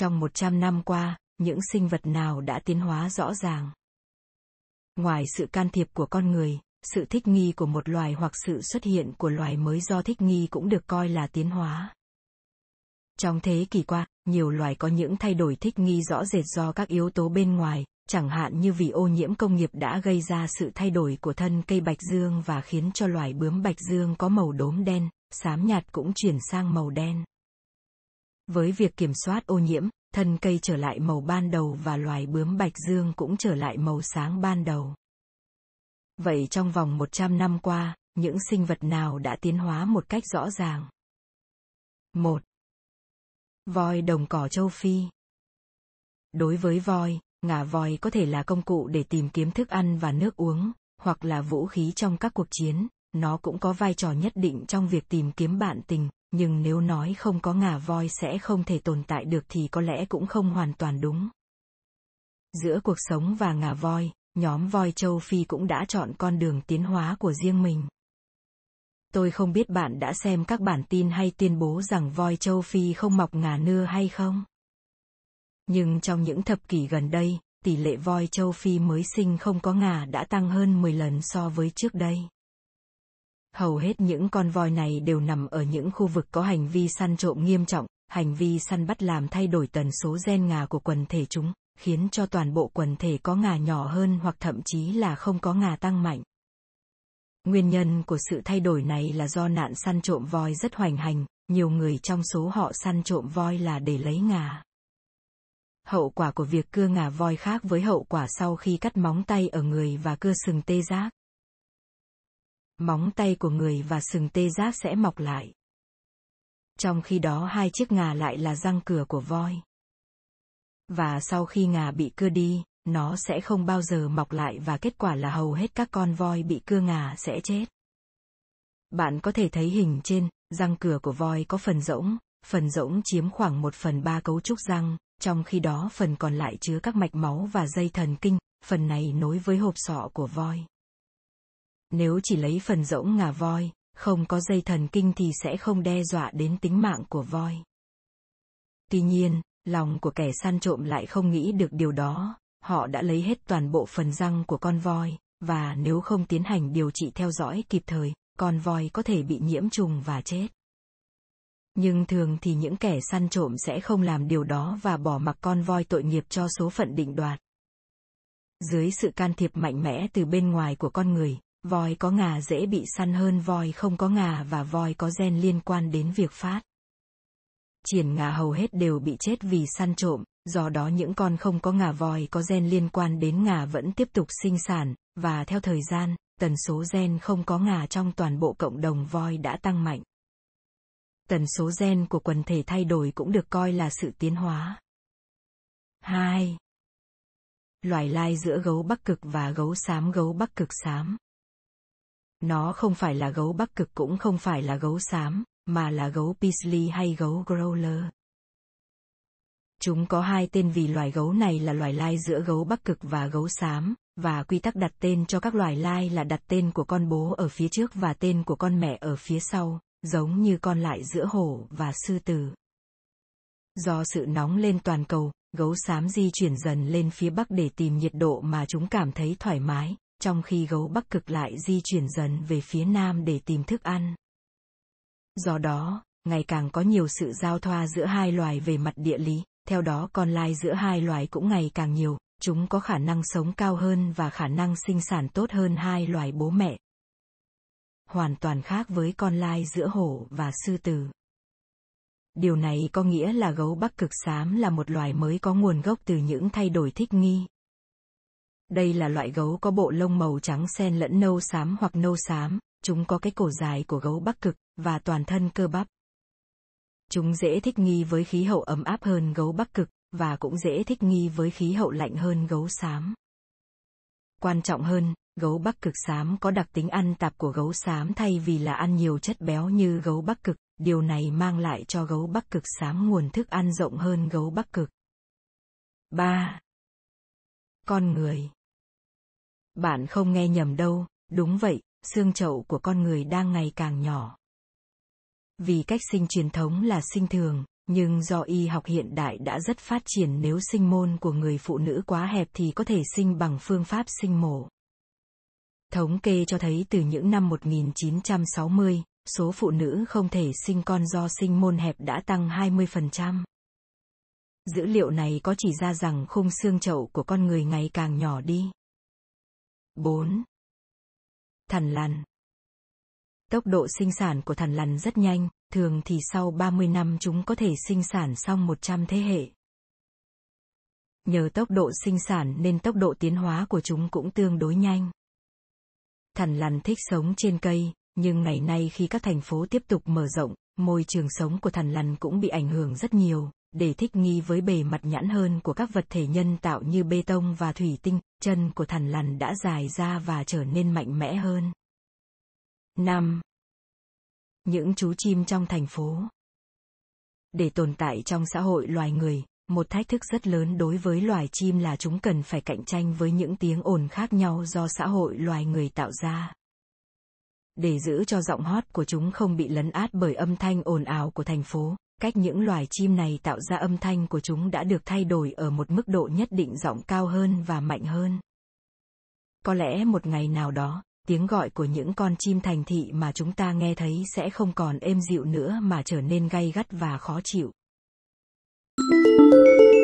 Trong 100 năm qua, những sinh vật nào đã tiến hóa rõ ràng? Ngoài sự can thiệp của con người, sự thích nghi của một loài hoặc sự xuất hiện của loài mới do thích nghi cũng được coi là tiến hóa. Trong thế kỷ qua, nhiều loài có những thay đổi thích nghi rõ rệt do các yếu tố bên ngoài, chẳng hạn như vì ô nhiễm công nghiệp đã gây ra sự thay đổi của thân cây bạch dương và khiến cho loài bướm bạch dương có màu đốm đen, xám nhạt cũng chuyển sang màu đen. Với việc kiểm soát ô nhiễm, thân cây trở lại màu ban đầu và loài bướm bạch dương cũng trở lại màu sáng ban đầu. Vậy trong vòng 100 năm qua, những sinh vật nào đã tiến hóa một cách rõ ràng? 1. Voi đồng cỏ châu Phi Đối với voi, ngà voi có thể là công cụ để tìm kiếm thức ăn và nước uống, hoặc là vũ khí trong các cuộc chiến, nó cũng có vai trò nhất định trong việc tìm kiếm bạn tình, nhưng nếu nói không có ngà voi sẽ không thể tồn tại được thì có lẽ cũng không hoàn toàn đúng. Giữa cuộc sống và ngà voi, nhóm voi châu Phi cũng đã chọn con đường tiến hóa của riêng mình. Tôi không biết bạn đã xem các bản tin hay tuyên bố rằng voi châu Phi không mọc ngà nưa hay không? Nhưng trong những thập kỷ gần đây, tỷ lệ voi châu Phi mới sinh không có ngà đã tăng hơn 10 lần so với trước đây. Hầu hết những con voi này đều nằm ở những khu vực có hành vi săn trộm nghiêm trọng, hành vi săn bắt làm thay đổi tần số gen ngà của quần thể chúng, khiến cho toàn bộ quần thể có ngà nhỏ hơn hoặc thậm chí là không có ngà tăng mạnh. Nguyên nhân của sự thay đổi này là do nạn săn trộm voi rất hoành hành, nhiều người trong số họ săn trộm voi là để lấy ngà. Hậu quả của việc cưa ngà voi khác với hậu quả sau khi cắt móng tay ở người và cưa sừng tê giác. Móng tay của người và sừng tê giác sẽ mọc lại. Trong khi đó hai chiếc ngà lại là răng cửa của voi. Và sau khi ngà bị cưa đi, nó sẽ không bao giờ mọc lại và kết quả là hầu hết các con voi bị cưa ngà sẽ chết. Bạn có thể thấy hình trên, răng cửa của voi có phần rỗng, phần rỗng chiếm khoảng một phần ba cấu trúc răng, trong khi đó phần còn lại chứa các mạch máu và dây thần kinh, phần này nối với hộp sọ của voi. Nếu chỉ lấy phần rỗng ngà voi, không có dây thần kinh thì sẽ không đe dọa đến tính mạng của voi. Tuy nhiên, lòng của kẻ săn trộm lại không nghĩ được điều đó, họ đã lấy hết toàn bộ phần răng của con voi, và nếu không tiến hành điều trị theo dõi kịp thời, con voi có thể bị nhiễm trùng và chết. Nhưng thường thì những kẻ săn trộm sẽ không làm điều đó và bỏ mặc con voi tội nghiệp cho số phận định đoạt. Dưới sự can thiệp mạnh mẽ từ bên ngoài của con người, voi có ngà dễ bị săn hơn voi không có ngà và voi có gen liên quan đến việc phát. Triển ngà hầu hết đều bị chết vì săn trộm, do đó những con không có ngà voi có gen liên quan đến ngà vẫn tiếp tục sinh sản, và theo thời gian, tần số gen không có ngà trong toàn bộ cộng đồng voi đã tăng mạnh. Tần số gen của quần thể thay đổi cũng được coi là sự tiến hóa. 2. Loài lai giữa gấu bắc cực và gấu xám gấu bắc cực xám. Nó không phải là gấu bắc cực cũng không phải là gấu xám, mà là gấu Paisley hay gấu Growler. Chúng có hai tên vì loài gấu này là loài lai giữa gấu bắc cực và gấu xám, và quy tắc đặt tên cho các loài lai là đặt tên của con bố ở phía trước và tên của con mẹ ở phía sau, giống như con lại giữa hổ và sư tử. Do sự nóng lên toàn cầu, gấu xám di chuyển dần lên phía bắc để tìm nhiệt độ mà chúng cảm thấy thoải mái, trong khi gấu bắc cực lại di chuyển dần về phía nam để tìm thức ăn. Do đó, ngày càng có nhiều sự giao thoa giữa hai loài về mặt địa lý, theo đó con lai giữa hai loài cũng ngày càng nhiều, chúng có khả năng sống cao hơn và khả năng sinh sản tốt hơn hai loài bố mẹ. Hoàn toàn khác với con lai giữa hổ và sư tử. Điều này có nghĩa là gấu bắc cực xám là một loài mới có nguồn gốc từ những thay đổi thích nghi. Đây là loại gấu có bộ lông màu trắng xen lẫn nâu xám hoặc nâu xám, chúng có cái cổ dài của gấu bắc cực, và toàn thân cơ bắp. Chúng dễ thích nghi với khí hậu ấm áp hơn gấu bắc cực, và cũng dễ thích nghi với khí hậu lạnh hơn gấu xám. Quan trọng hơn, gấu bắc cực xám có đặc tính ăn tạp của gấu xám thay vì là ăn nhiều chất béo như gấu bắc cực, điều này mang lại cho gấu bắc cực xám nguồn thức ăn rộng hơn gấu bắc cực. 3. Con người bạn không nghe nhầm đâu, đúng vậy, xương chậu của con người đang ngày càng nhỏ. Vì cách sinh truyền thống là sinh thường, Nhưng do y học hiện đại đã rất phát triển nếu sinh môn của người phụ nữ quá hẹp thì có thể sinh bằng phương pháp sinh mổ. Thống kê cho thấy từ những năm 1960, số phụ nữ không thể sinh con do sinh môn hẹp đã tăng 20%. Dữ liệu này có chỉ ra rằng khung xương chậu của con người ngày càng nhỏ đi. 4. Thằn lằn Tốc độ sinh sản của thằn lằn rất nhanh, thường thì sau 30 năm chúng có thể sinh sản xong 100 thế hệ. Nhờ tốc độ sinh sản nên tốc độ tiến hóa của chúng cũng tương đối nhanh. Thằn lằn thích sống trên cây, nhưng ngày nay khi các thành phố tiếp tục mở rộng, môi trường sống của thằn lằn cũng bị ảnh hưởng rất nhiều, để thích nghi với bề mặt nhẵn hơn của các vật thể nhân tạo như bê tông và thủy tinh, chân của thằn lằn đã dài ra và trở nên mạnh mẽ hơn. 5. Những chú chim trong thành phố Để tồn tại trong xã hội loài người, một thách thức rất lớn đối với loài chim là chúng cần phải cạnh tranh với những tiếng ồn khác nhau do xã hội loài người tạo ra để giữ cho giọng hót của chúng không bị lấn át bởi âm thanh ồn ào của thành phố cách những loài chim này tạo ra âm thanh của chúng đã được thay đổi ở một mức độ nhất định giọng cao hơn và mạnh hơn. Có lẽ một ngày nào đó, tiếng gọi của những con chim thành thị mà chúng ta nghe thấy sẽ không còn êm dịu nữa mà trở nên gay gắt và khó chịu. thank you